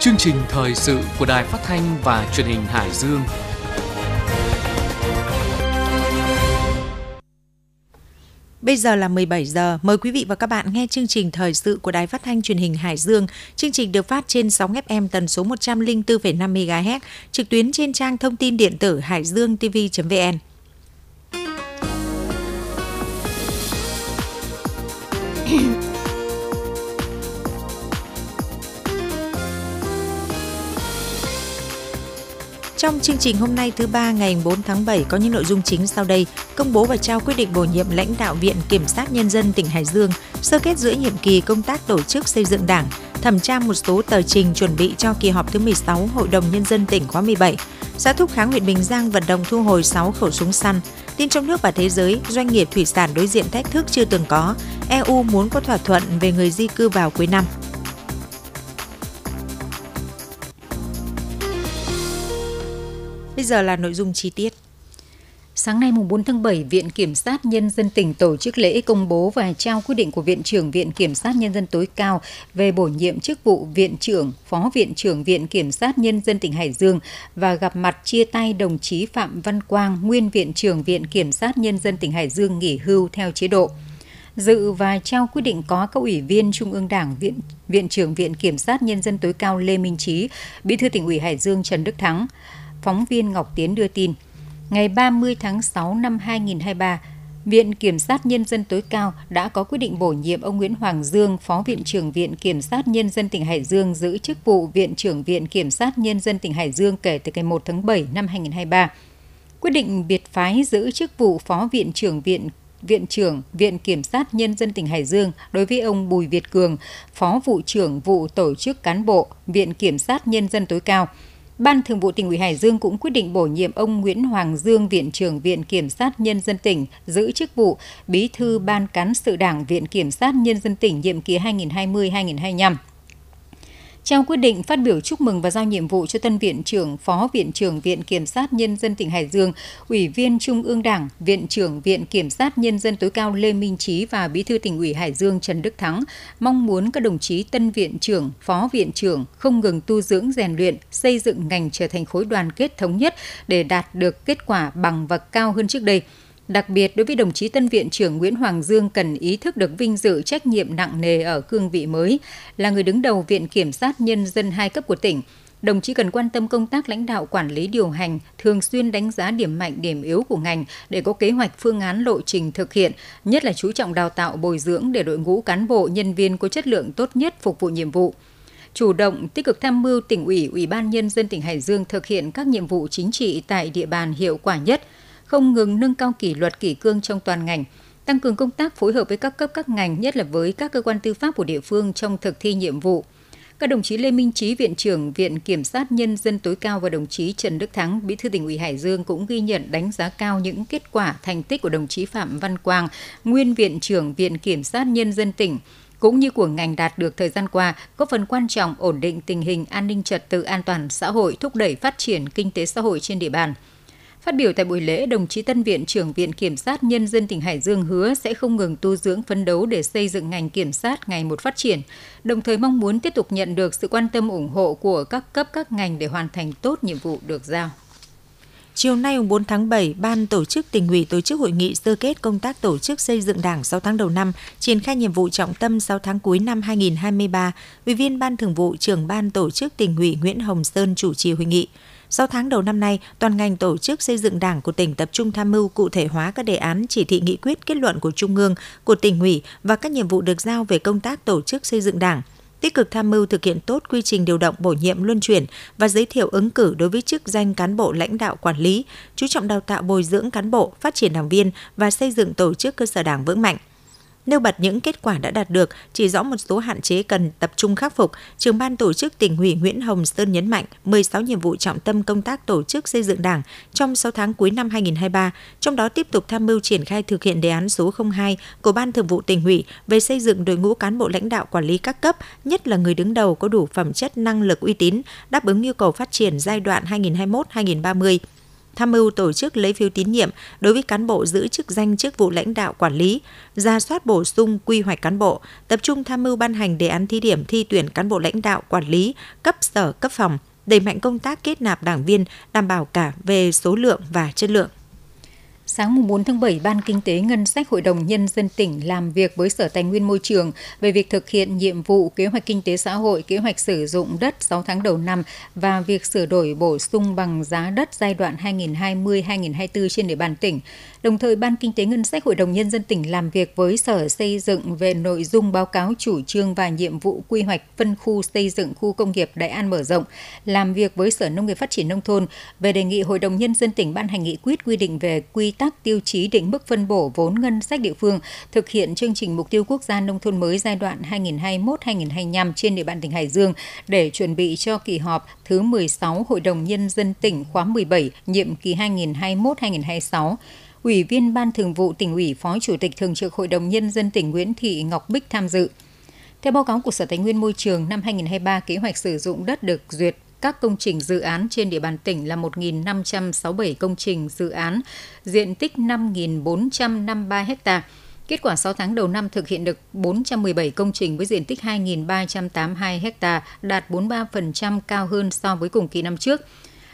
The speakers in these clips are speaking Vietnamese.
chương trình thời sự của Đài Phát thanh và Truyền hình Hải Dương. Bây giờ là 17 giờ, mời quý vị và các bạn nghe chương trình thời sự của Đài Phát thanh Truyền hình Hải Dương. Chương trình được phát trên sóng FM tần số 104,5 MHz, trực tuyến trên trang thông tin điện tử hải dương tv.vn. Trong chương trình hôm nay thứ ba ngày 4 tháng 7 có những nội dung chính sau đây. Công bố và trao quyết định bổ nhiệm lãnh đạo Viện Kiểm sát Nhân dân tỉnh Hải Dương, sơ kết giữa nhiệm kỳ công tác tổ chức xây dựng đảng, thẩm tra một số tờ trình chuẩn bị cho kỳ họp thứ 16 Hội đồng Nhân dân tỉnh khóa 17. Xã Thúc Kháng huyện Bình Giang vận động thu hồi 6 khẩu súng săn. Tin trong nước và thế giới, doanh nghiệp thủy sản đối diện thách thức chưa từng có. EU muốn có thỏa thuận về người di cư vào cuối năm. Bây giờ là nội dung chi tiết. Sáng nay mùng 4 tháng 7, Viện Kiểm sát Nhân dân tỉnh tổ chức lễ công bố và trao quyết định của Viện trưởng Viện Kiểm sát Nhân dân tối cao về bổ nhiệm chức vụ Viện trưởng, Phó Viện trưởng Viện Kiểm sát Nhân dân tỉnh Hải Dương và gặp mặt chia tay đồng chí Phạm Văn Quang, nguyên Viện trưởng Viện Kiểm sát Nhân dân tỉnh Hải Dương nghỉ hưu theo chế độ. Dự và trao quyết định có các ủy viên Trung ương Đảng, Viện Viện trưởng Viện Kiểm sát Nhân dân tối cao Lê Minh Trí, Bí thư tỉnh ủy Hải Dương Trần Đức Thắng. Phóng viên Ngọc Tiến đưa tin, ngày 30 tháng 6 năm 2023, Viện Kiểm sát Nhân dân tối cao đã có quyết định bổ nhiệm ông Nguyễn Hoàng Dương, Phó Viện trưởng Viện Kiểm sát Nhân dân tỉnh Hải Dương giữ chức vụ Viện trưởng Viện Kiểm sát Nhân dân tỉnh Hải Dương kể từ ngày 1 tháng 7 năm 2023. Quyết định biệt phái giữ chức vụ Phó Viện trưởng Viện Viện trưởng Viện Kiểm sát Nhân dân tỉnh Hải Dương đối với ông Bùi Việt Cường, Phó vụ trưởng vụ tổ chức cán bộ Viện Kiểm sát Nhân dân tối cao – Ban Thường vụ tỉnh ủy Hải Dương cũng quyết định bổ nhiệm ông Nguyễn Hoàng Dương, Viện trưởng Viện Kiểm sát Nhân dân tỉnh, giữ chức vụ Bí thư Ban Cán sự Đảng Viện Kiểm sát Nhân dân tỉnh nhiệm kỳ 2020-2025. Trao quyết định phát biểu chúc mừng và giao nhiệm vụ cho tân viện trưởng, phó viện trưởng Viện Kiểm sát Nhân dân tỉnh Hải Dương, Ủy viên Trung ương Đảng, Viện trưởng Viện Kiểm sát Nhân dân tối cao Lê Minh Trí và Bí thư tỉnh ủy Hải Dương Trần Đức Thắng mong muốn các đồng chí tân viện trưởng, phó viện trưởng không ngừng tu dưỡng rèn luyện, xây dựng ngành trở thành khối đoàn kết thống nhất để đạt được kết quả bằng và cao hơn trước đây – Đặc biệt đối với đồng chí Tân Viện trưởng Nguyễn Hoàng Dương cần ý thức được vinh dự trách nhiệm nặng nề ở cương vị mới, là người đứng đầu Viện Kiểm sát Nhân dân hai cấp của tỉnh. Đồng chí cần quan tâm công tác lãnh đạo quản lý điều hành, thường xuyên đánh giá điểm mạnh, điểm yếu của ngành để có kế hoạch phương án lộ trình thực hiện, nhất là chú trọng đào tạo bồi dưỡng để đội ngũ cán bộ, nhân viên có chất lượng tốt nhất phục vụ nhiệm vụ chủ động tích cực tham mưu tỉnh ủy, ủy ban nhân dân tỉnh Hải Dương thực hiện các nhiệm vụ chính trị tại địa bàn hiệu quả nhất – không ngừng nâng cao kỷ luật kỷ cương trong toàn ngành, tăng cường công tác phối hợp với các cấp các ngành, nhất là với các cơ quan tư pháp của địa phương trong thực thi nhiệm vụ. Các đồng chí Lê Minh Trí, Viện trưởng Viện Kiểm sát Nhân dân tối cao và đồng chí Trần Đức Thắng, Bí thư tỉnh ủy Hải Dương cũng ghi nhận đánh giá cao những kết quả thành tích của đồng chí Phạm Văn Quang, nguyên Viện trưởng Viện Kiểm sát Nhân dân tỉnh, cũng như của ngành đạt được thời gian qua, có phần quan trọng ổn định tình hình an ninh trật tự an toàn xã hội, thúc đẩy phát triển kinh tế xã hội trên địa bàn. Phát biểu tại buổi lễ, đồng chí Tân Viện trưởng Viện Kiểm sát Nhân dân tỉnh Hải Dương hứa sẽ không ngừng tu dưỡng phấn đấu để xây dựng ngành kiểm sát ngày một phát triển, đồng thời mong muốn tiếp tục nhận được sự quan tâm ủng hộ của các cấp các ngành để hoàn thành tốt nhiệm vụ được giao. Chiều nay 4 tháng 7, Ban tổ chức tỉnh ủy tổ chức hội nghị sơ kết công tác tổ chức xây dựng Đảng 6 tháng đầu năm, triển khai nhiệm vụ trọng tâm 6 tháng cuối năm 2023. Ủy viên Ban Thường vụ, trưởng Ban tổ chức tỉnh ủy Nguyễn Hồng Sơn chủ trì hội nghị. 6 tháng đầu năm nay, toàn ngành tổ chức xây dựng Đảng của tỉnh tập trung tham mưu cụ thể hóa các đề án, chỉ thị nghị quyết, kết luận của Trung ương, của tỉnh ủy và các nhiệm vụ được giao về công tác tổ chức xây dựng Đảng tích cực tham mưu thực hiện tốt quy trình điều động bổ nhiệm luân chuyển và giới thiệu ứng cử đối với chức danh cán bộ lãnh đạo quản lý, chú trọng đào tạo bồi dưỡng cán bộ, phát triển đảng viên và xây dựng tổ chức cơ sở đảng vững mạnh. Nêu bật những kết quả đã đạt được, chỉ rõ một số hạn chế cần tập trung khắc phục, trưởng ban tổ chức tỉnh ủy Nguyễn Hồng Sơn nhấn mạnh 16 nhiệm vụ trọng tâm công tác tổ chức xây dựng Đảng trong 6 tháng cuối năm 2023, trong đó tiếp tục tham mưu triển khai thực hiện đề án số 02 của Ban Thường vụ tỉnh ủy về xây dựng đội ngũ cán bộ lãnh đạo quản lý các cấp, nhất là người đứng đầu có đủ phẩm chất năng lực uy tín, đáp ứng yêu cầu phát triển giai đoạn 2021-2030 tham mưu tổ chức lấy phiếu tín nhiệm đối với cán bộ giữ chức danh chức vụ lãnh đạo quản lý, ra soát bổ sung quy hoạch cán bộ, tập trung tham mưu ban hành đề án thí điểm thi tuyển cán bộ lãnh đạo quản lý cấp sở cấp phòng, đẩy mạnh công tác kết nạp đảng viên, đảm bảo cả về số lượng và chất lượng. Sáng 4 tháng 7, Ban Kinh tế Ngân sách Hội đồng Nhân dân tỉnh làm việc với Sở Tài nguyên Môi trường về việc thực hiện nhiệm vụ kế hoạch kinh tế xã hội, kế hoạch sử dụng đất 6 tháng đầu năm và việc sửa đổi bổ sung bằng giá đất giai đoạn 2020-2024 trên địa bàn tỉnh. Đồng thời, Ban Kinh tế Ngân sách Hội đồng Nhân dân tỉnh làm việc với Sở Xây dựng về nội dung báo cáo chủ trương và nhiệm vụ quy hoạch phân khu xây dựng khu công nghiệp Đại An mở rộng, làm việc với Sở Nông nghiệp Phát triển Nông thôn về đề nghị Hội đồng Nhân dân tỉnh ban hành nghị quyết quy định về quy tắc tiêu chí định mức phân bổ vốn ngân sách địa phương thực hiện chương trình mục tiêu quốc gia nông thôn mới giai đoạn 2021-2025 trên địa bàn tỉnh Hải Dương để chuẩn bị cho kỳ họp thứ 16 Hội đồng Nhân dân tỉnh khóa 17, nhiệm kỳ 2021-2026. Ủy viên Ban Thường vụ tỉnh ủy, Phó Chủ tịch Thường trực Hội đồng Nhân dân tỉnh Nguyễn Thị Ngọc Bích tham dự. Theo báo cáo của Sở Tài nguyên Môi trường, năm 2023, kế hoạch sử dụng đất được duyệt các công trình dự án trên địa bàn tỉnh là 1.567 công trình dự án, diện tích 5.453 ha. Kết quả 6 tháng đầu năm thực hiện được 417 công trình với diện tích 2.382 ha, đạt 43% cao hơn so với cùng kỳ năm trước.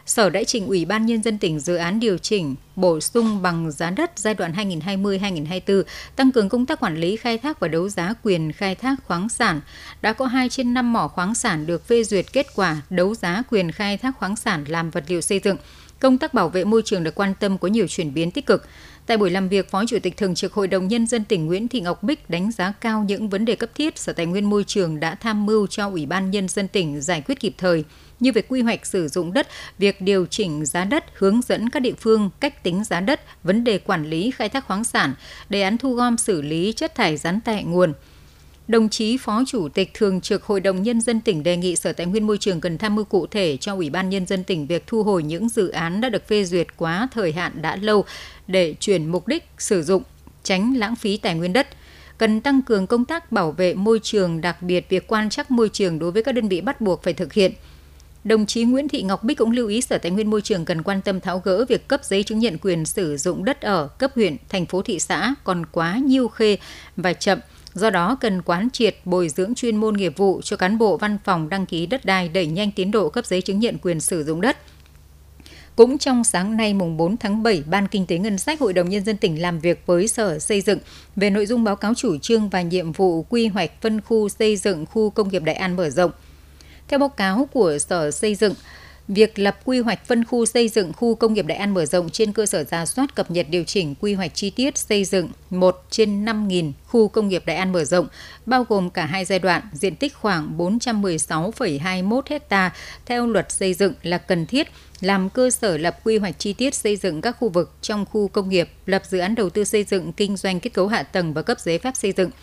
Sở đã trình Ủy ban Nhân dân tỉnh dự án điều chỉnh, bổ sung bằng giá đất giai đoạn 2020-2024, tăng cường công tác quản lý khai thác và đấu giá quyền khai thác khoáng sản. Đã có 2 trên 5 mỏ khoáng sản được phê duyệt kết quả đấu giá quyền khai thác khoáng sản làm vật liệu xây dựng. Công tác bảo vệ môi trường được quan tâm có nhiều chuyển biến tích cực. Tại buổi làm việc, Phó Chủ tịch Thường trực Hội đồng Nhân dân tỉnh Nguyễn Thị Ngọc Bích đánh giá cao những vấn đề cấp thiết Sở Tài nguyên Môi trường đã tham mưu cho Ủy ban Nhân dân tỉnh giải quyết kịp thời, như việc quy hoạch sử dụng đất, việc điều chỉnh giá đất, hướng dẫn các địa phương cách tính giá đất, vấn đề quản lý khai thác khoáng sản, đề án thu gom xử lý chất thải rắn tại nguồn. Đồng chí Phó Chủ tịch Thường trực Hội đồng Nhân dân tỉnh đề nghị Sở Tài nguyên Môi trường cần tham mưu cụ thể cho Ủy ban Nhân dân tỉnh việc thu hồi những dự án đã được phê duyệt quá thời hạn đã lâu để chuyển mục đích sử dụng, tránh lãng phí tài nguyên đất cần tăng cường công tác bảo vệ môi trường, đặc biệt việc quan trắc môi trường đối với các đơn vị bắt buộc phải thực hiện – Đồng chí Nguyễn Thị Ngọc Bích cũng lưu ý Sở Tài nguyên Môi trường cần quan tâm tháo gỡ việc cấp giấy chứng nhận quyền sử dụng đất ở cấp huyện, thành phố thị xã còn quá nhiêu khê và chậm. Do đó cần quán triệt bồi dưỡng chuyên môn nghiệp vụ cho cán bộ văn phòng đăng ký đất đai đẩy nhanh tiến độ cấp giấy chứng nhận quyền sử dụng đất. Cũng trong sáng nay mùng 4 tháng 7, Ban Kinh tế Ngân sách Hội đồng Nhân dân tỉnh làm việc với Sở Xây dựng về nội dung báo cáo chủ trương và nhiệm vụ quy hoạch phân khu xây dựng khu công nghiệp Đại An mở rộng – theo báo cáo của Sở Xây dựng, việc lập quy hoạch phân khu xây dựng khu công nghiệp Đại An mở rộng trên cơ sở ra soát cập nhật điều chỉnh quy hoạch chi tiết xây dựng 1 trên 5.000 khu công nghiệp Đại An mở rộng, bao gồm cả hai giai đoạn, diện tích khoảng 416,21 ha theo luật xây dựng là cần thiết làm cơ sở lập quy hoạch chi tiết xây dựng các khu vực trong khu công nghiệp, lập dự án đầu tư xây dựng kinh doanh kết cấu hạ tầng và cấp giấy phép xây dựng –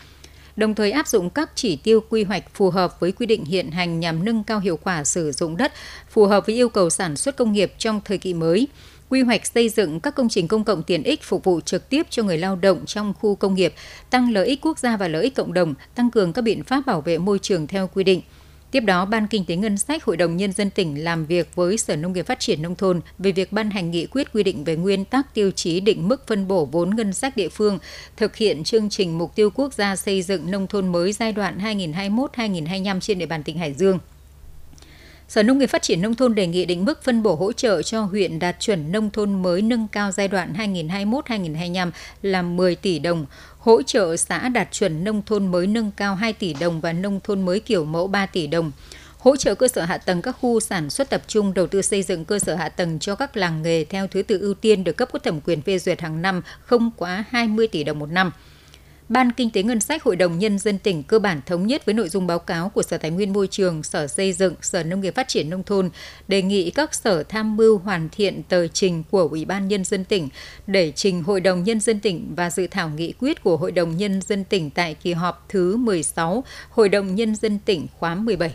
đồng thời áp dụng các chỉ tiêu quy hoạch phù hợp với quy định hiện hành nhằm nâng cao hiệu quả sử dụng đất, phù hợp với yêu cầu sản xuất công nghiệp trong thời kỳ mới quy hoạch xây dựng các công trình công cộng tiện ích phục vụ trực tiếp cho người lao động trong khu công nghiệp, tăng lợi ích quốc gia và lợi ích cộng đồng, tăng cường các biện pháp bảo vệ môi trường theo quy định. Tiếp đó, Ban Kinh tế Ngân sách Hội đồng Nhân dân tỉnh làm việc với Sở Nông nghiệp Phát triển Nông thôn về việc ban hành nghị quyết quy định về nguyên tắc tiêu chí định mức phân bổ vốn ngân sách địa phương, thực hiện chương trình mục tiêu quốc gia xây dựng nông thôn mới giai đoạn 2021-2025 trên địa bàn tỉnh Hải Dương. Sở Nông nghiệp Phát triển Nông thôn đề nghị định mức phân bổ hỗ trợ cho huyện đạt chuẩn nông thôn mới nâng cao giai đoạn 2021-2025 là 10 tỷ đồng, hỗ trợ xã đạt chuẩn nông thôn mới nâng cao 2 tỷ đồng và nông thôn mới kiểu mẫu 3 tỷ đồng, hỗ trợ cơ sở hạ tầng các khu sản xuất tập trung đầu tư xây dựng cơ sở hạ tầng cho các làng nghề theo thứ tự ưu tiên được cấp có thẩm quyền phê duyệt hàng năm không quá 20 tỷ đồng một năm. Ban Kinh tế Ngân sách Hội đồng Nhân dân tỉnh cơ bản thống nhất với nội dung báo cáo của Sở Tài nguyên Môi trường, Sở Xây dựng, Sở Nông nghiệp Phát triển Nông thôn, đề nghị các sở tham mưu hoàn thiện tờ trình của Ủy ban Nhân dân tỉnh để trình Hội đồng Nhân dân tỉnh và dự thảo nghị quyết của Hội đồng Nhân dân tỉnh tại kỳ họp thứ 16 Hội đồng Nhân dân tỉnh khóa 17.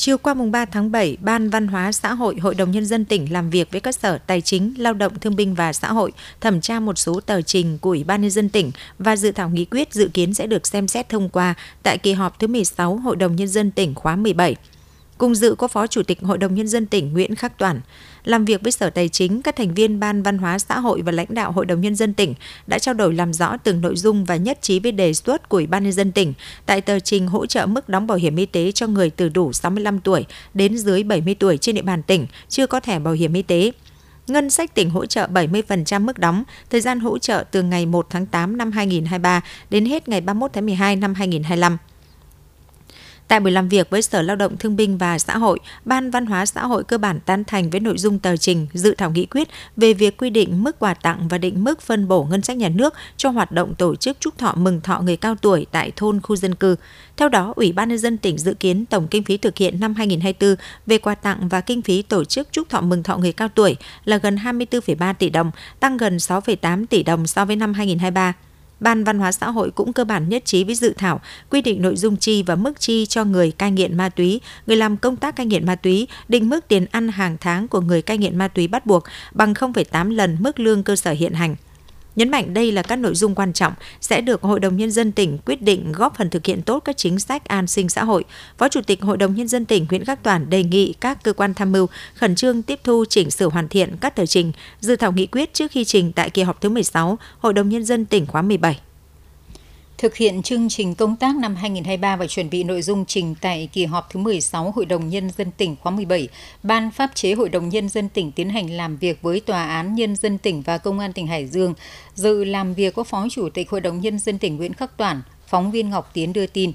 Chiều qua mùng 3 tháng 7, Ban Văn hóa Xã hội Hội đồng Nhân dân tỉnh làm việc với các sở Tài chính, Lao động Thương binh và Xã hội, thẩm tra một số tờ trình của Ủy ban Nhân dân tỉnh và dự thảo nghị quyết dự kiến sẽ được xem xét thông qua tại kỳ họp thứ 16 Hội đồng Nhân dân tỉnh khóa 17. Cùng dự có Phó Chủ tịch Hội đồng Nhân dân tỉnh Nguyễn Khắc Toàn. Làm việc với Sở Tài chính, các thành viên Ban Văn hóa Xã hội và lãnh đạo Hội đồng Nhân dân tỉnh đã trao đổi làm rõ từng nội dung và nhất trí với đề xuất của Ủy ban Nhân dân tỉnh tại tờ trình hỗ trợ mức đóng bảo hiểm y tế cho người từ đủ 65 tuổi đến dưới 70 tuổi trên địa bàn tỉnh chưa có thẻ bảo hiểm y tế. Ngân sách tỉnh hỗ trợ 70% mức đóng, thời gian hỗ trợ từ ngày 1 tháng 8 năm 2023 đến hết ngày 31 tháng 12 năm 2025. Tại buổi làm việc với Sở Lao động Thương binh và Xã hội, Ban Văn hóa Xã hội cơ bản tán thành với nội dung tờ trình dự thảo nghị quyết về việc quy định mức quà tặng và định mức phân bổ ngân sách nhà nước cho hoạt động tổ chức chúc thọ mừng thọ người cao tuổi tại thôn khu dân cư. Theo đó, Ủy ban nhân dân tỉnh dự kiến tổng kinh phí thực hiện năm 2024 về quà tặng và kinh phí tổ chức chúc thọ mừng thọ người cao tuổi là gần 24,3 tỷ đồng, tăng gần 6,8 tỷ đồng so với năm 2023. Ban Văn hóa xã hội cũng cơ bản nhất trí với dự thảo quy định nội dung chi và mức chi cho người cai nghiện ma túy, người làm công tác cai nghiện ma túy, định mức tiền ăn hàng tháng của người cai nghiện ma túy bắt buộc bằng 0,8 lần mức lương cơ sở hiện hành. Nhấn mạnh đây là các nội dung quan trọng sẽ được Hội đồng Nhân dân tỉnh quyết định góp phần thực hiện tốt các chính sách an sinh xã hội. Phó Chủ tịch Hội đồng Nhân dân tỉnh Nguyễn Khắc toàn đề nghị các cơ quan tham mưu khẩn trương tiếp thu chỉnh sửa hoàn thiện các tờ trình, dự thảo nghị quyết trước khi trình tại kỳ họp thứ 16 Hội đồng Nhân dân tỉnh khóa 17 thực hiện chương trình công tác năm 2023 và chuẩn bị nội dung trình tại kỳ họp thứ 16 Hội đồng Nhân dân tỉnh khóa 17, Ban pháp chế Hội đồng Nhân dân tỉnh tiến hành làm việc với Tòa án Nhân dân tỉnh và Công an tỉnh Hải Dương. Dự làm việc có Phó Chủ tịch Hội đồng Nhân dân tỉnh Nguyễn Khắc Toản, phóng viên Ngọc Tiến đưa tin.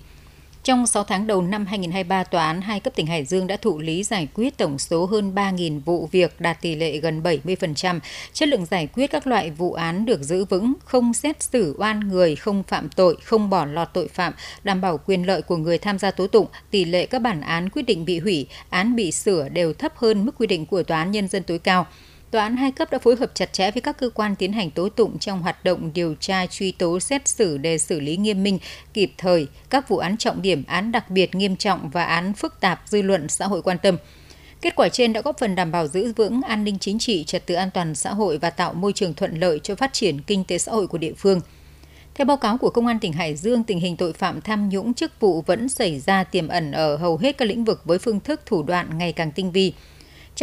Trong 6 tháng đầu năm 2023, Tòa án hai cấp tỉnh Hải Dương đã thụ lý giải quyết tổng số hơn 3.000 vụ việc đạt tỷ lệ gần 70%. Chất lượng giải quyết các loại vụ án được giữ vững, không xét xử oan người, không phạm tội, không bỏ lọt tội phạm, đảm bảo quyền lợi của người tham gia tố tụng. Tỷ lệ các bản án quyết định bị hủy, án bị sửa đều thấp hơn mức quy định của Tòa án Nhân dân tối cao. Tòa án hai cấp đã phối hợp chặt chẽ với các cơ quan tiến hành tố tụng trong hoạt động điều tra truy tố xét xử để xử lý nghiêm minh, kịp thời các vụ án trọng điểm, án đặc biệt nghiêm trọng và án phức tạp dư luận xã hội quan tâm. Kết quả trên đã góp phần đảm bảo giữ vững an ninh chính trị, trật tự an toàn xã hội và tạo môi trường thuận lợi cho phát triển kinh tế xã hội của địa phương. Theo báo cáo của Công an tỉnh Hải Dương, tình hình tội phạm tham nhũng chức vụ vẫn xảy ra tiềm ẩn ở hầu hết các lĩnh vực với phương thức thủ đoạn ngày càng tinh vi.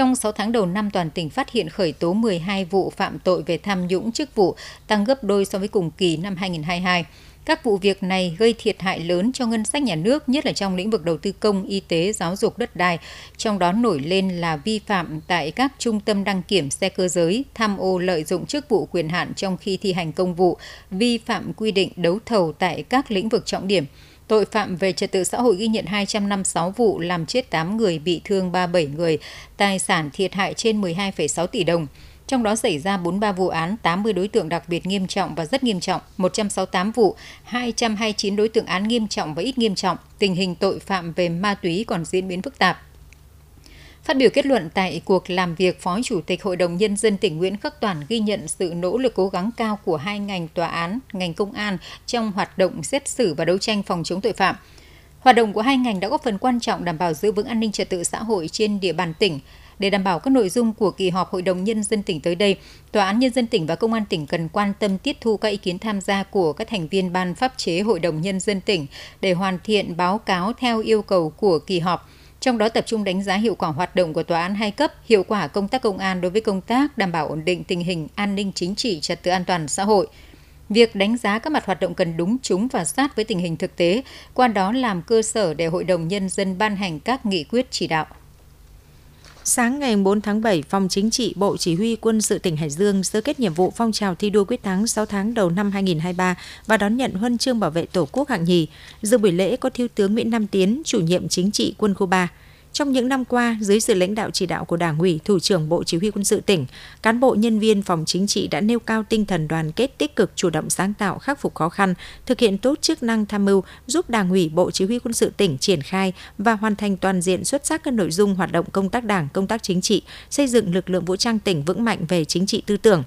Trong 6 tháng đầu năm, toàn tỉnh phát hiện khởi tố 12 vụ phạm tội về tham nhũng chức vụ, tăng gấp đôi so với cùng kỳ năm 2022. Các vụ việc này gây thiệt hại lớn cho ngân sách nhà nước, nhất là trong lĩnh vực đầu tư công, y tế, giáo dục, đất đai. Trong đó nổi lên là vi phạm tại các trung tâm đăng kiểm xe cơ giới, tham ô lợi dụng chức vụ quyền hạn trong khi thi hành công vụ, vi phạm quy định đấu thầu tại các lĩnh vực trọng điểm – Tội phạm về trật tự xã hội ghi nhận 256 vụ làm chết 8 người, bị thương 37 người, tài sản thiệt hại trên 12,6 tỷ đồng. Trong đó xảy ra 43 vụ án, 80 đối tượng đặc biệt nghiêm trọng và rất nghiêm trọng, 168 vụ, 229 đối tượng án nghiêm trọng và ít nghiêm trọng. Tình hình tội phạm về ma túy còn diễn biến phức tạp. Phát biểu kết luận tại cuộc làm việc, Phó Chủ tịch Hội đồng Nhân dân tỉnh Nguyễn Khắc Toàn ghi nhận sự nỗ lực cố gắng cao của hai ngành tòa án, ngành công an trong hoạt động xét xử và đấu tranh phòng chống tội phạm. Hoạt động của hai ngành đã góp phần quan trọng đảm bảo giữ vững an ninh trật tự xã hội trên địa bàn tỉnh. Để đảm bảo các nội dung của kỳ họp Hội đồng Nhân dân tỉnh tới đây, Tòa án Nhân dân tỉnh và Công an tỉnh cần quan tâm tiếp thu các ý kiến tham gia của các thành viên Ban pháp chế Hội đồng Nhân dân tỉnh để hoàn thiện báo cáo theo yêu cầu của kỳ họp – trong đó tập trung đánh giá hiệu quả hoạt động của tòa án hai cấp, hiệu quả công tác công an đối với công tác đảm bảo ổn định tình hình an ninh chính trị, trật tự an toàn xã hội. Việc đánh giá các mặt hoạt động cần đúng chúng và sát với tình hình thực tế, qua đó làm cơ sở để Hội đồng Nhân dân ban hành các nghị quyết chỉ đạo. Sáng ngày 4 tháng 7, Phòng Chính trị Bộ Chỉ huy Quân sự tỉnh Hải Dương sơ kết nhiệm vụ phong trào thi đua quyết thắng 6 tháng đầu năm 2023 và đón nhận huân chương bảo vệ Tổ quốc hạng nhì. Dự buổi lễ có Thiếu tướng Nguyễn Nam Tiến, chủ nhiệm chính trị quân khu 3. Trong những năm qua, dưới sự lãnh đạo chỉ đạo của Đảng ủy, Thủ trưởng Bộ Chỉ huy quân sự tỉnh, cán bộ nhân viên phòng chính trị đã nêu cao tinh thần đoàn kết tích cực chủ động sáng tạo khắc phục khó khăn, thực hiện tốt chức năng tham mưu, giúp Đảng ủy Bộ Chỉ huy quân sự tỉnh triển khai và hoàn thành toàn diện xuất sắc các nội dung hoạt động công tác Đảng, công tác chính trị, xây dựng lực lượng vũ trang tỉnh vững mạnh về chính trị tư tưởng,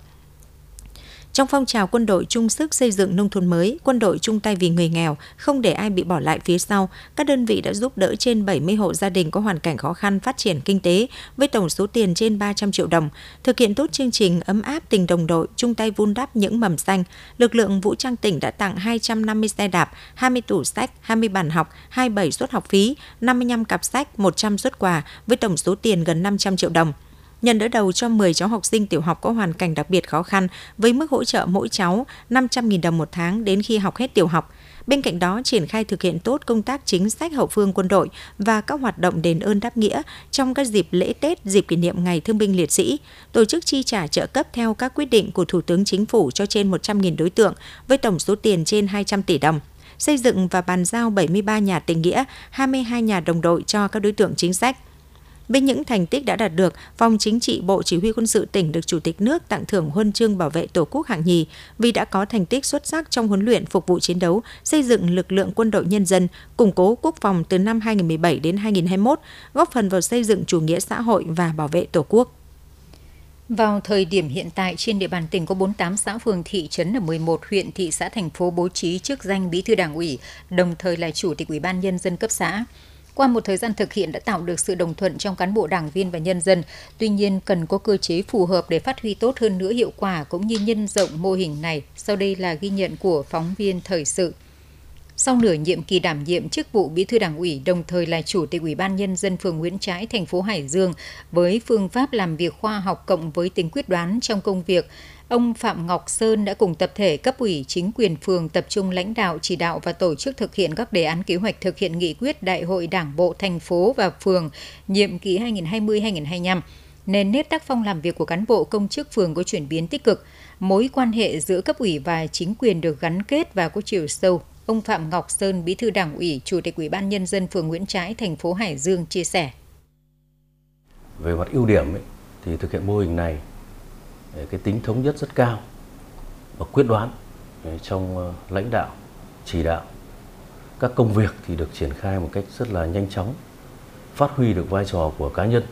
trong phong trào quân đội chung sức xây dựng nông thôn mới, quân đội chung tay vì người nghèo, không để ai bị bỏ lại phía sau, các đơn vị đã giúp đỡ trên 70 hộ gia đình có hoàn cảnh khó khăn phát triển kinh tế với tổng số tiền trên 300 triệu đồng. Thực hiện tốt chương trình ấm áp tình đồng đội, chung tay vun đắp những mầm xanh, lực lượng vũ trang tỉnh đã tặng 250 xe đạp, 20 tủ sách, 20 bàn học, 27 suất học phí, 55 cặp sách, 100 suất quà với tổng số tiền gần 500 triệu đồng nhận đỡ đầu cho 10 cháu học sinh tiểu học có hoàn cảnh đặc biệt khó khăn với mức hỗ trợ mỗi cháu 500.000 đồng một tháng đến khi học hết tiểu học. Bên cạnh đó, triển khai thực hiện tốt công tác chính sách hậu phương quân đội và các hoạt động đền ơn đáp nghĩa trong các dịp lễ Tết, dịp kỷ niệm Ngày Thương binh Liệt sĩ, tổ chức chi trả trợ cấp theo các quyết định của Thủ tướng Chính phủ cho trên 100.000 đối tượng với tổng số tiền trên 200 tỷ đồng xây dựng và bàn giao 73 nhà tình nghĩa, 22 nhà đồng đội cho các đối tượng chính sách. Bên những thành tích đã đạt được, Phòng Chính trị Bộ Chỉ huy Quân sự tỉnh được Chủ tịch nước tặng thưởng huân chương bảo vệ Tổ quốc hạng nhì vì đã có thành tích xuất sắc trong huấn luyện phục vụ chiến đấu, xây dựng lực lượng quân đội nhân dân, củng cố quốc phòng từ năm 2017 đến 2021, góp phần vào xây dựng chủ nghĩa xã hội và bảo vệ Tổ quốc. Vào thời điểm hiện tại, trên địa bàn tỉnh có 48 xã phường thị trấn ở 11 huyện thị xã thành phố bố trí chức danh bí thư đảng ủy, đồng thời là chủ tịch ủy ban nhân dân cấp xã. Qua một thời gian thực hiện đã tạo được sự đồng thuận trong cán bộ đảng viên và nhân dân. Tuy nhiên, cần có cơ chế phù hợp để phát huy tốt hơn nữa hiệu quả cũng như nhân rộng mô hình này. Sau đây là ghi nhận của phóng viên thời sự. Sau nửa nhiệm kỳ đảm nhiệm chức vụ bí thư đảng ủy, đồng thời là chủ tịch ủy ban nhân dân phường Nguyễn Trãi, thành phố Hải Dương, với phương pháp làm việc khoa học cộng với tính quyết đoán trong công việc, ông Phạm Ngọc Sơn đã cùng tập thể cấp ủy chính quyền phường tập trung lãnh đạo chỉ đạo và tổ chức thực hiện các đề án kế hoạch thực hiện nghị quyết Đại hội Đảng bộ thành phố và phường nhiệm kỳ 2020-2025 nên nét tác phong làm việc của cán bộ công chức phường có chuyển biến tích cực, mối quan hệ giữa cấp ủy và chính quyền được gắn kết và có chiều sâu. Ông Phạm Ngọc Sơn, Bí thư Đảng ủy, Chủ tịch Ủy ban nhân dân phường Nguyễn Trãi, thành phố Hải Dương chia sẻ. Về mặt ưu điểm ấy, thì thực hiện mô hình này ờ, cái tính thống nhất rất cao và quyết đoán ờ, trong ờ, lãnh đạo, chỉ đạo. Các công việc thì được triển khai một cách rất là nhanh chóng, phát huy được vai trò của cá nhân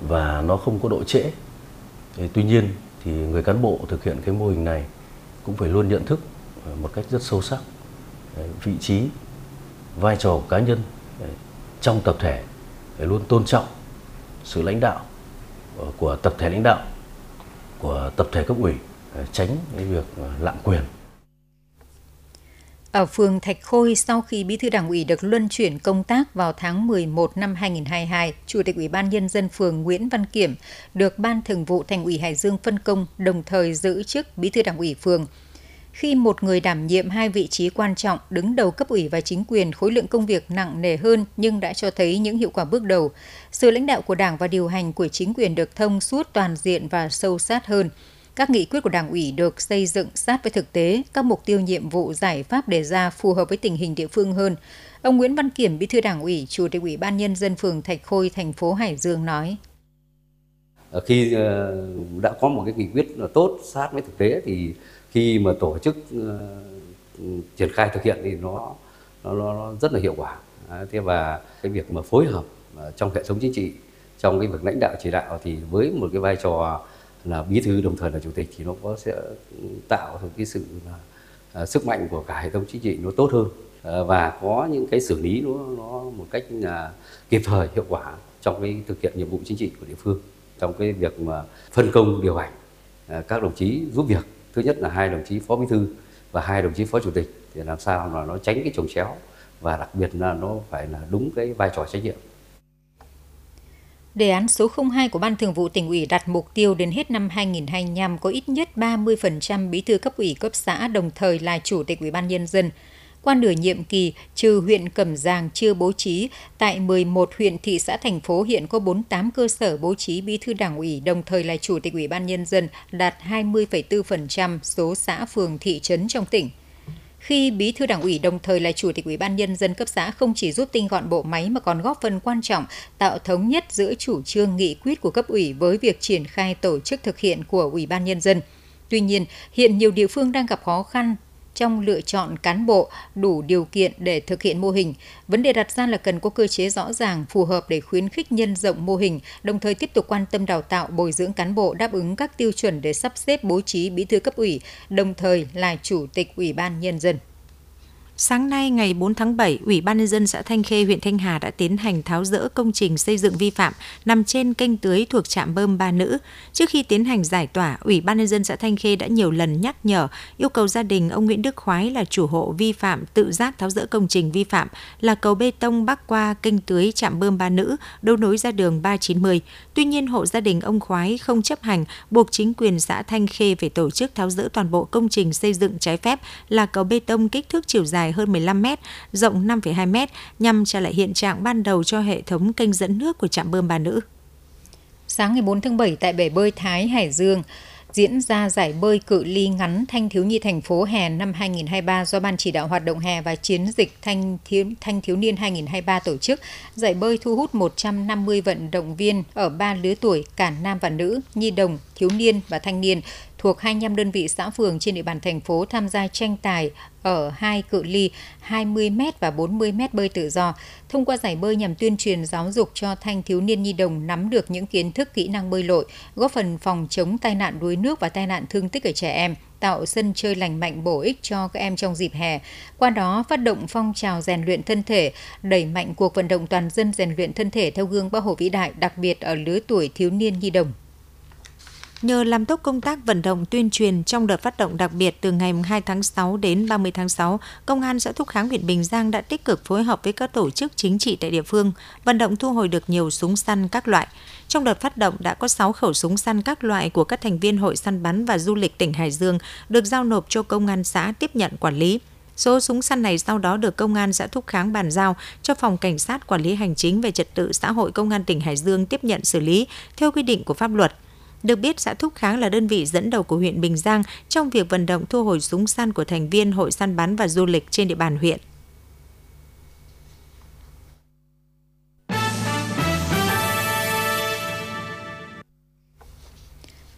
và nó không có độ trễ. Tuy nhiên thì người cán bộ thực hiện cái mô hình này cũng phải luôn nhận thức một cách rất sâu sắc vị trí, vai trò cá nhân trong tập thể phải luôn tôn trọng sự lãnh đạo ờ, của tập thể lãnh đạo của tập thể cấp ủy tránh cái việc ờ, lạm quyền. Ở phường Thạch Khôi, sau khi Bí thư Đảng ủy được luân chuyển công tác vào tháng 11 năm 2022, Chủ tịch Ủy ban Nhân dân phường Nguyễn Văn Kiểm được Ban Thường vụ Thành ủy Hải Dương phân công đồng thời giữ chức Bí thư Đảng ủy phường. Khi một người đảm nhiệm hai vị trí quan trọng, đứng đầu cấp ủy và chính quyền, khối lượng công việc nặng nề hơn nhưng đã cho thấy những hiệu quả bước đầu. Sự lãnh đạo của Đảng và điều hành của chính quyền được thông suốt toàn diện và sâu sát hơn. Các nghị quyết của Đảng ủy được xây dựng sát với thực tế, các mục tiêu nhiệm vụ giải pháp đề ra phù hợp với tình hình địa phương hơn. Ông Nguyễn Văn Kiểm, Bí thư Đảng ủy, Chủ tịch Ủy ban nhân dân phường Thạch Khôi, thành phố Hải Dương nói: ờ, Khi ờ, đã có một cái nghị quyết tốt sát với thực tế thì khi mà tổ chức uh, triển khai thực hiện thì nó nó, nó rất là hiệu quả. À, thế và cái việc mà phối hợp uh, trong hệ thống chính trị trong cái việc lãnh đạo chỉ đạo thì với một cái vai trò là bí thư đồng thời là chủ tịch thì nó có sẽ tạo được cái sự là, uh, sức mạnh của cả hệ thống chính trị nó tốt hơn. Uh, và có những cái xử lý nó nó một cách là kịp thời hiệu quả trong cái thực hiện nhiệm vụ chính trị của địa phương trong cái việc mà phân công điều hành các đồng chí giúp việc thứ nhất là hai đồng chí phó bí thư và hai đồng chí phó chủ tịch, thì làm sao mà nó tránh cái trồng chéo và đặc biệt là nó phải là đúng cái vai trò trách nhiệm. Đề án số 02 của Ban Thường vụ tỉnh ủy đặt mục tiêu đến hết năm 2025 có ít nhất 30% bí thư cấp ủy, cấp xã, đồng thời là chủ tịch ủy ban nhân dân qua nửa nhiệm kỳ, trừ huyện Cẩm Giàng chưa bố trí, tại 11 huyện thị xã thành phố hiện có 48 cơ sở bố trí bí thư đảng ủy đồng thời là chủ tịch ủy ban nhân dân đạt 20,4% số xã phường thị trấn trong tỉnh khi bí thư đảng ủy đồng thời là chủ tịch ủy ban nhân dân cấp xã không chỉ giúp tinh gọn bộ máy mà còn góp phần quan trọng tạo thống nhất giữa chủ trương nghị quyết của cấp ủy với việc triển khai tổ chức thực hiện của ủy ban nhân dân. Tuy nhiên, hiện nhiều địa phương đang gặp khó khăn trong lựa chọn cán bộ đủ điều kiện để thực hiện mô hình. Vấn đề đặt ra là cần có cơ chế rõ ràng, phù hợp để khuyến khích nhân rộng mô hình, đồng thời tiếp tục quan tâm đào tạo, bồi dưỡng cán bộ đáp ứng các tiêu chuẩn để sắp xếp bố trí bí thư cấp ủy, đồng thời là chủ tịch Ủy ban Nhân dân. Sáng nay ngày 4 tháng 7, Ủy ban nhân dân xã Thanh Khê, huyện Thanh Hà đã tiến hành tháo rỡ công trình xây dựng vi phạm nằm trên kênh tưới thuộc trạm bơm Ba Nữ. Trước khi tiến hành giải tỏa, Ủy ban nhân dân xã Thanh Khê đã nhiều lần nhắc nhở, yêu cầu gia đình ông Nguyễn Đức Khoái là chủ hộ vi phạm tự giác tháo rỡ công trình vi phạm là cầu bê tông bắc qua kênh tưới trạm bơm Ba Nữ, đấu nối ra đường 390. Tuy nhiên, hộ gia đình ông Khoái không chấp hành, buộc chính quyền xã Thanh Khê phải tổ chức tháo rỡ toàn bộ công trình xây dựng trái phép là cầu bê tông kích thước chiều dài dài hơn 15 mét, rộng 5,2 mét nhằm trả lại hiện trạng ban đầu cho hệ thống kênh dẫn nước của trạm bơm Bà Nữ. Sáng ngày 4 tháng 7 tại bể bơi Thái Hải Dương, diễn ra giải bơi cự ly ngắn thanh thiếu nhi thành phố hè năm 2023 do Ban chỉ đạo hoạt động hè và chiến dịch thanh thiếu, thanh thiếu niên 2023 tổ chức. Giải bơi thu hút 150 vận động viên ở ba lứa tuổi cả nam và nữ, nhi đồng, thiếu niên và thanh niên thuộc 25 đơn vị xã phường trên địa bàn thành phố tham gia tranh tài ở hai cự ly 20m và 40m bơi tự do. Thông qua giải bơi nhằm tuyên truyền giáo dục cho thanh thiếu niên nhi đồng nắm được những kiến thức kỹ năng bơi lội, góp phần phòng chống tai nạn đuối nước và tai nạn thương tích ở trẻ em tạo sân chơi lành mạnh bổ ích cho các em trong dịp hè. Qua đó phát động phong trào rèn luyện thân thể, đẩy mạnh cuộc vận động toàn dân rèn luyện thân thể theo gương Bác Hồ vĩ đại, đặc biệt ở lứa tuổi thiếu niên nhi đồng. Nhờ làm tốt công tác vận động tuyên truyền trong đợt phát động đặc biệt từ ngày 2 tháng 6 đến 30 tháng 6, Công an xã Thúc Kháng huyện Bình Giang đã tích cực phối hợp với các tổ chức chính trị tại địa phương, vận động thu hồi được nhiều súng săn các loại. Trong đợt phát động đã có 6 khẩu súng săn các loại của các thành viên Hội săn bắn và du lịch tỉnh Hải Dương được giao nộp cho công an xã tiếp nhận quản lý. Số súng săn này sau đó được công an xã Thúc Kháng bàn giao cho phòng cảnh sát quản lý hành chính về trật tự xã hội công an tỉnh Hải Dương tiếp nhận xử lý theo quy định của pháp luật. Được biết, xã Thúc Kháng là đơn vị dẫn đầu của huyện Bình Giang trong việc vận động thu hồi súng săn của thành viên Hội săn bắn và du lịch trên địa bàn huyện.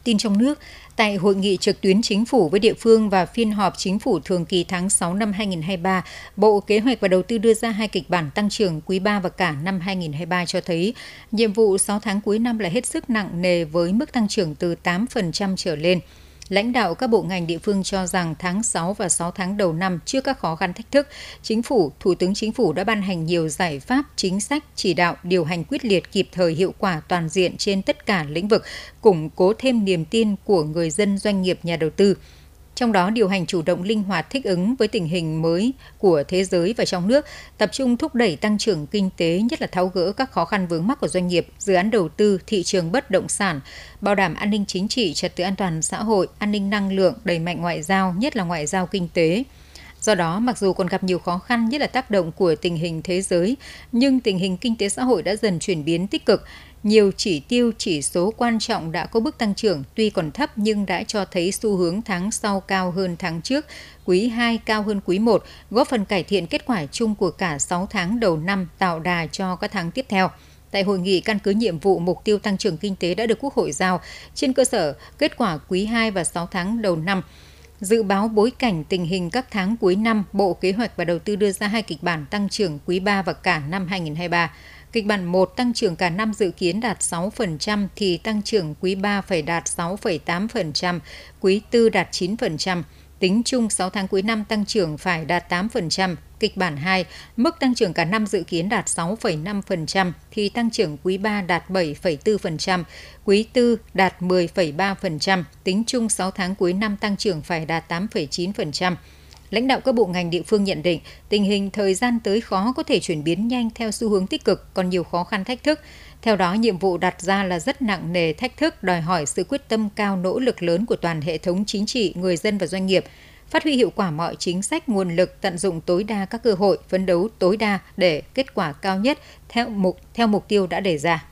Tin trong nước, tại hội nghị trực tuyến chính phủ với địa phương và phiên họp chính phủ thường kỳ tháng 6 năm 2023, Bộ Kế hoạch và Đầu tư đưa ra hai kịch bản tăng trưởng quý 3 và cả năm 2023 cho thấy nhiệm vụ 6 tháng cuối năm là hết sức nặng nề với mức tăng trưởng từ 8% trở lên. Lãnh đạo các bộ ngành địa phương cho rằng tháng 6 và 6 tháng đầu năm trước các khó khăn thách thức, Chính phủ, Thủ tướng Chính phủ đã ban hành nhiều giải pháp, chính sách, chỉ đạo, điều hành quyết liệt kịp thời hiệu quả toàn diện trên tất cả lĩnh vực, củng cố thêm niềm tin của người dân, doanh nghiệp, nhà đầu tư trong đó điều hành chủ động linh hoạt thích ứng với tình hình mới của thế giới và trong nước, tập trung thúc đẩy tăng trưởng kinh tế, nhất là tháo gỡ các khó khăn vướng mắc của doanh nghiệp, dự án đầu tư, thị trường bất động sản, bảo đảm an ninh chính trị, trật tự an toàn xã hội, an ninh năng lượng, đẩy mạnh ngoại giao, nhất là ngoại giao kinh tế. Do đó, mặc dù còn gặp nhiều khó khăn nhất là tác động của tình hình thế giới, nhưng tình hình kinh tế xã hội đã dần chuyển biến tích cực, nhiều chỉ tiêu, chỉ số quan trọng đã có bước tăng trưởng, tuy còn thấp nhưng đã cho thấy xu hướng tháng sau cao hơn tháng trước, quý 2 cao hơn quý 1, góp phần cải thiện kết quả chung của cả 6 tháng đầu năm, tạo đà cho các tháng tiếp theo. Tại hội nghị, căn cứ nhiệm vụ mục tiêu tăng trưởng kinh tế đã được Quốc hội giao trên cơ sở kết quả quý 2 và 6 tháng đầu năm. Dự báo bối cảnh tình hình các tháng cuối năm, Bộ Kế hoạch và Đầu tư đưa ra hai kịch bản tăng trưởng quý 3 và cả năm 2023. Kịch bản 1 tăng trưởng cả năm dự kiến đạt 6% thì tăng trưởng quý 3 phải đạt 6,8%, quý 4 đạt 9%. Tính chung 6 tháng cuối năm tăng trưởng phải đạt 8%. Kịch bản 2, mức tăng trưởng cả năm dự kiến đạt 6,5% thì tăng trưởng quý 3 đạt 7,4%, quý 4 đạt 10,3%. Tính chung 6 tháng cuối năm tăng trưởng phải đạt 8,9%. Lãnh đạo các bộ ngành địa phương nhận định tình hình thời gian tới khó có thể chuyển biến nhanh theo xu hướng tích cực, còn nhiều khó khăn thách thức. Theo đó, nhiệm vụ đặt ra là rất nặng nề thách thức, đòi hỏi sự quyết tâm cao nỗ lực lớn của toàn hệ thống chính trị, người dân và doanh nghiệp, phát huy hiệu quả mọi chính sách nguồn lực, tận dụng tối đa các cơ hội, phấn đấu tối đa để kết quả cao nhất theo mục theo mục tiêu đã đề ra.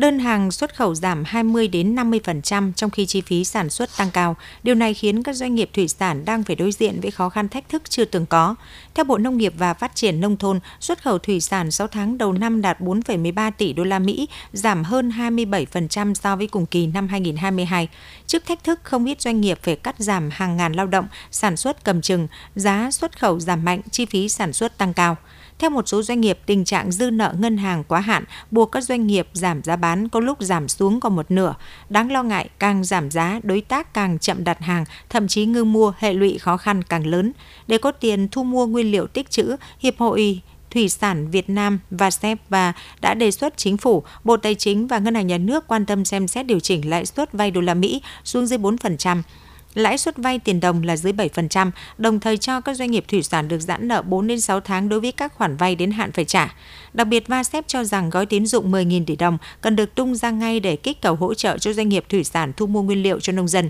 Đơn hàng xuất khẩu giảm 20 đến 50% trong khi chi phí sản xuất tăng cao. Điều này khiến các doanh nghiệp thủy sản đang phải đối diện với khó khăn thách thức chưa từng có. Theo Bộ Nông nghiệp và Phát triển nông thôn, xuất khẩu thủy sản 6 tháng đầu năm đạt 4,13 tỷ đô la Mỹ, giảm hơn 27% so với cùng kỳ năm 2022. Trước thách thức không ít doanh nghiệp phải cắt giảm hàng ngàn lao động, sản xuất cầm chừng, giá xuất khẩu giảm mạnh, chi phí sản xuất tăng cao. Theo một số doanh nghiệp, tình trạng dư nợ ngân hàng quá hạn buộc các doanh nghiệp giảm giá bán có lúc giảm xuống còn một nửa. Đáng lo ngại, càng giảm giá, đối tác càng chậm đặt hàng, thậm chí ngưng mua, hệ lụy khó khăn càng lớn. Để có tiền thu mua nguyên liệu tích trữ, Hiệp hội Thủy sản Việt Nam và SEPA đã đề xuất chính phủ, Bộ Tài chính và Ngân hàng Nhà nước quan tâm xem xét điều chỉnh lãi suất vay đô la Mỹ xuống dưới 4%. Lãi suất vay tiền đồng là dưới 7%, đồng thời cho các doanh nghiệp thủy sản được giãn nợ 4 đến 6 tháng đối với các khoản vay đến hạn phải trả. Đặc biệt, VASEP cho rằng gói tín dụng 10.000 tỷ đồng cần được tung ra ngay để kích cầu hỗ trợ cho doanh nghiệp thủy sản thu mua nguyên liệu cho nông dân.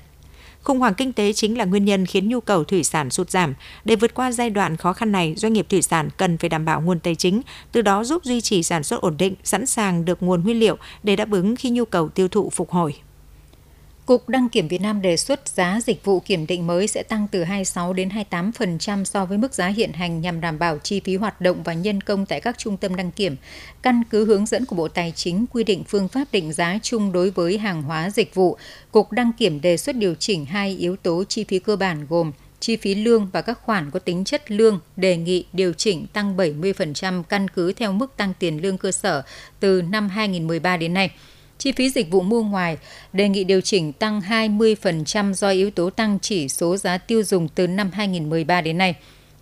Khủng hoảng kinh tế chính là nguyên nhân khiến nhu cầu thủy sản sụt giảm. Để vượt qua giai đoạn khó khăn này, doanh nghiệp thủy sản cần phải đảm bảo nguồn tài chính, từ đó giúp duy trì sản xuất ổn định, sẵn sàng được nguồn nguyên liệu để đáp ứng khi nhu cầu tiêu thụ phục hồi. Cục Đăng kiểm Việt Nam đề xuất giá dịch vụ kiểm định mới sẽ tăng từ 26 đến 28% so với mức giá hiện hành nhằm đảm bảo chi phí hoạt động và nhân công tại các trung tâm đăng kiểm. Căn cứ hướng dẫn của Bộ Tài chính quy định phương pháp định giá chung đối với hàng hóa dịch vụ, Cục Đăng kiểm đề xuất điều chỉnh hai yếu tố chi phí cơ bản gồm chi phí lương và các khoản có tính chất lương đề nghị điều chỉnh tăng 70% căn cứ theo mức tăng tiền lương cơ sở từ năm 2013 đến nay. Chi phí dịch vụ mua ngoài đề nghị điều chỉnh tăng 20% do yếu tố tăng chỉ số giá tiêu dùng từ năm 2013 đến nay.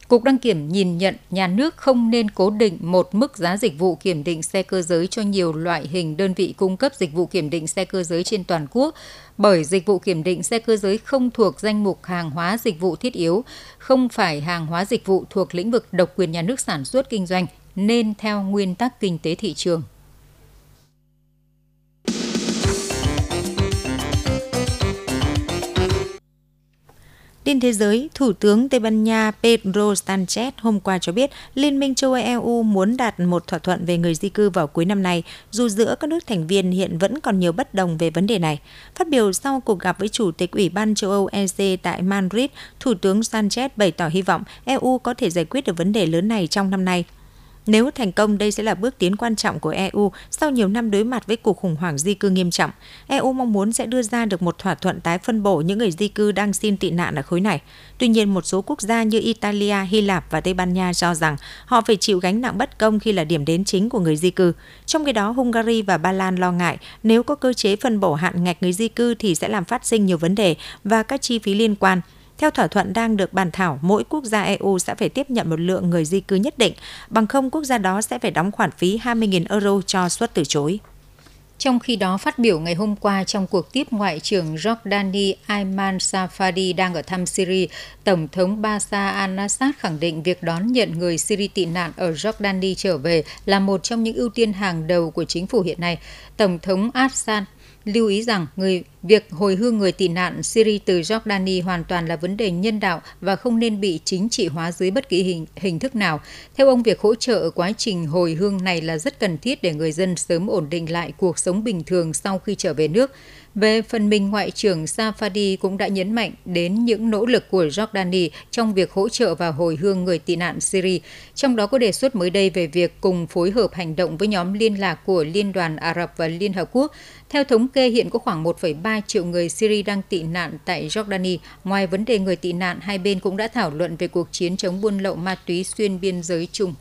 Cục đăng kiểm nhìn nhận nhà nước không nên cố định một mức giá dịch vụ kiểm định xe cơ giới cho nhiều loại hình đơn vị cung cấp dịch vụ kiểm định xe cơ giới trên toàn quốc, bởi dịch vụ kiểm định xe cơ giới không thuộc danh mục hàng hóa dịch vụ thiết yếu, không phải hàng hóa dịch vụ thuộc lĩnh vực độc quyền nhà nước sản xuất kinh doanh, nên theo nguyên tắc kinh tế thị trường. Tin thế giới, Thủ tướng Tây Ban Nha Pedro Sanchez hôm qua cho biết Liên minh châu Âu EU muốn đạt một thỏa thuận về người di cư vào cuối năm nay, dù giữa các nước thành viên hiện vẫn còn nhiều bất đồng về vấn đề này. Phát biểu sau cuộc gặp với Chủ tịch Ủy ban châu Âu EC tại Madrid, Thủ tướng Sanchez bày tỏ hy vọng EU có thể giải quyết được vấn đề lớn này trong năm nay. Nếu thành công, đây sẽ là bước tiến quan trọng của EU sau nhiều năm đối mặt với cuộc khủng hoảng di cư nghiêm trọng. EU mong muốn sẽ đưa ra được một thỏa thuận tái phân bổ những người di cư đang xin tị nạn ở khối này. Tuy nhiên, một số quốc gia như Italia, Hy Lạp và Tây Ban Nha cho rằng họ phải chịu gánh nặng bất công khi là điểm đến chính của người di cư. Trong khi đó, Hungary và Ba Lan lo ngại nếu có cơ chế phân bổ hạn ngạch người di cư thì sẽ làm phát sinh nhiều vấn đề và các chi phí liên quan theo thỏa thuận đang được bàn thảo, mỗi quốc gia EU sẽ phải tiếp nhận một lượng người di cư nhất định, bằng không quốc gia đó sẽ phải đóng khoản phí 20.000 euro cho suất từ chối. Trong khi đó, phát biểu ngày hôm qua trong cuộc tiếp Ngoại trưởng Jordani Ayman Safadi đang ở thăm Syria, Tổng thống Bashar al-Assad khẳng định việc đón nhận người Syria tị nạn ở Jordani trở về là một trong những ưu tiên hàng đầu của chính phủ hiện nay. Tổng thống Assad lưu ý rằng người việc hồi hương người tị nạn Syria từ Jordani hoàn toàn là vấn đề nhân đạo và không nên bị chính trị hóa dưới bất kỳ hình, hình thức nào. Theo ông, việc hỗ trợ quá trình hồi hương này là rất cần thiết để người dân sớm ổn định lại cuộc sống bình thường sau khi trở về nước. Về phần mình, Ngoại trưởng Safadi cũng đã nhấn mạnh đến những nỗ lực của Jordani trong việc hỗ trợ và hồi hương người tị nạn Syria, trong đó có đề xuất mới đây về việc cùng phối hợp hành động với nhóm liên lạc của Liên đoàn Ả Rập và Liên Hợp Quốc. Theo thống kê, hiện có khoảng 1,3 triệu người Syria đang tị nạn tại Jordani. Ngoài vấn đề người tị nạn, hai bên cũng đã thảo luận về cuộc chiến chống buôn lậu ma túy xuyên biên giới chung.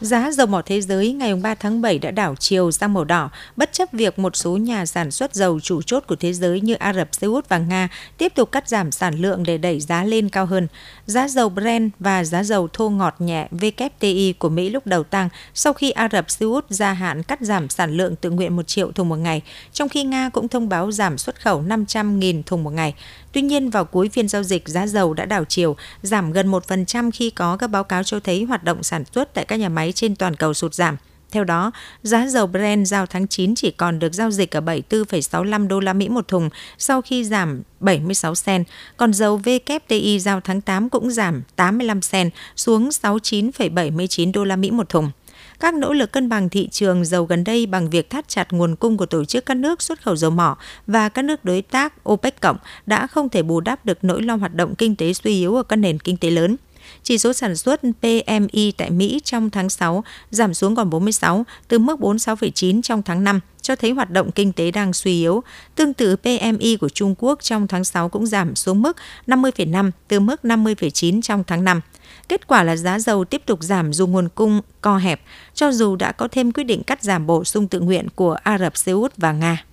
Giá dầu mỏ thế giới ngày 3 tháng 7 đã đảo chiều sang màu đỏ, bất chấp việc một số nhà sản xuất dầu chủ chốt của thế giới như Ả Rập Xê Út và Nga tiếp tục cắt giảm sản lượng để đẩy giá lên cao hơn. Giá dầu Brent và giá dầu thô ngọt nhẹ WTI của Mỹ lúc đầu tăng sau khi Ả Rập Xê Út gia hạn cắt giảm sản lượng tự nguyện 1 triệu thùng một ngày, trong khi Nga cũng thông báo giảm xuất khẩu 500.000 thùng một ngày. Tuy nhiên, vào cuối phiên giao dịch, giá dầu đã đảo chiều, giảm gần 1% khi có các báo cáo cho thấy hoạt động sản xuất tại các nhà máy trên toàn cầu sụt giảm. Theo đó, giá dầu Brent giao tháng 9 chỉ còn được giao dịch ở 74,65 đô la Mỹ một thùng sau khi giảm 76 sen. còn dầu WTI giao tháng 8 cũng giảm 85 sen xuống 69,79 đô la Mỹ một thùng. Các nỗ lực cân bằng thị trường dầu gần đây bằng việc thắt chặt nguồn cung của tổ chức các nước xuất khẩu dầu mỏ và các nước đối tác OPEC cộng đã không thể bù đắp được nỗi lo hoạt động kinh tế suy yếu ở các nền kinh tế lớn. Chỉ số sản xuất PMI tại Mỹ trong tháng 6 giảm xuống còn 46 từ mức 46,9 trong tháng 5, cho thấy hoạt động kinh tế đang suy yếu. Tương tự PMI của Trung Quốc trong tháng 6 cũng giảm xuống mức 50,5 từ mức 50,9 trong tháng 5. Kết quả là giá dầu tiếp tục giảm dù nguồn cung co hẹp, cho dù đã có thêm quyết định cắt giảm bổ sung tự nguyện của Ả Rập Xê Út và Nga.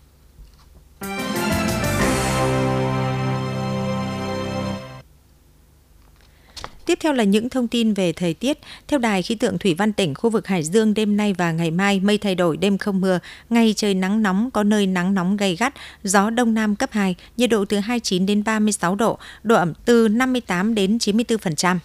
Tiếp theo là những thông tin về thời tiết. Theo Đài khí tượng Thủy văn tỉnh, khu vực Hải Dương đêm nay và ngày mai mây thay đổi, đêm không mưa, ngày trời nắng nóng, có nơi nắng nóng gay gắt, gió đông nam cấp 2, nhiệt độ từ 29 đến 36 độ, độ ẩm từ 58 đến 94%.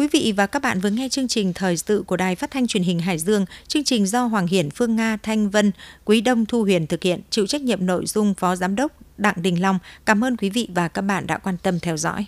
Quý vị và các bạn vừa nghe chương trình thời sự của Đài Phát thanh Truyền hình Hải Dương, chương trình do Hoàng Hiển, Phương Nga, Thanh Vân, Quý Đông Thu Huyền thực hiện, chịu trách nhiệm nội dung Phó Giám đốc Đặng Đình Long. Cảm ơn quý vị và các bạn đã quan tâm theo dõi.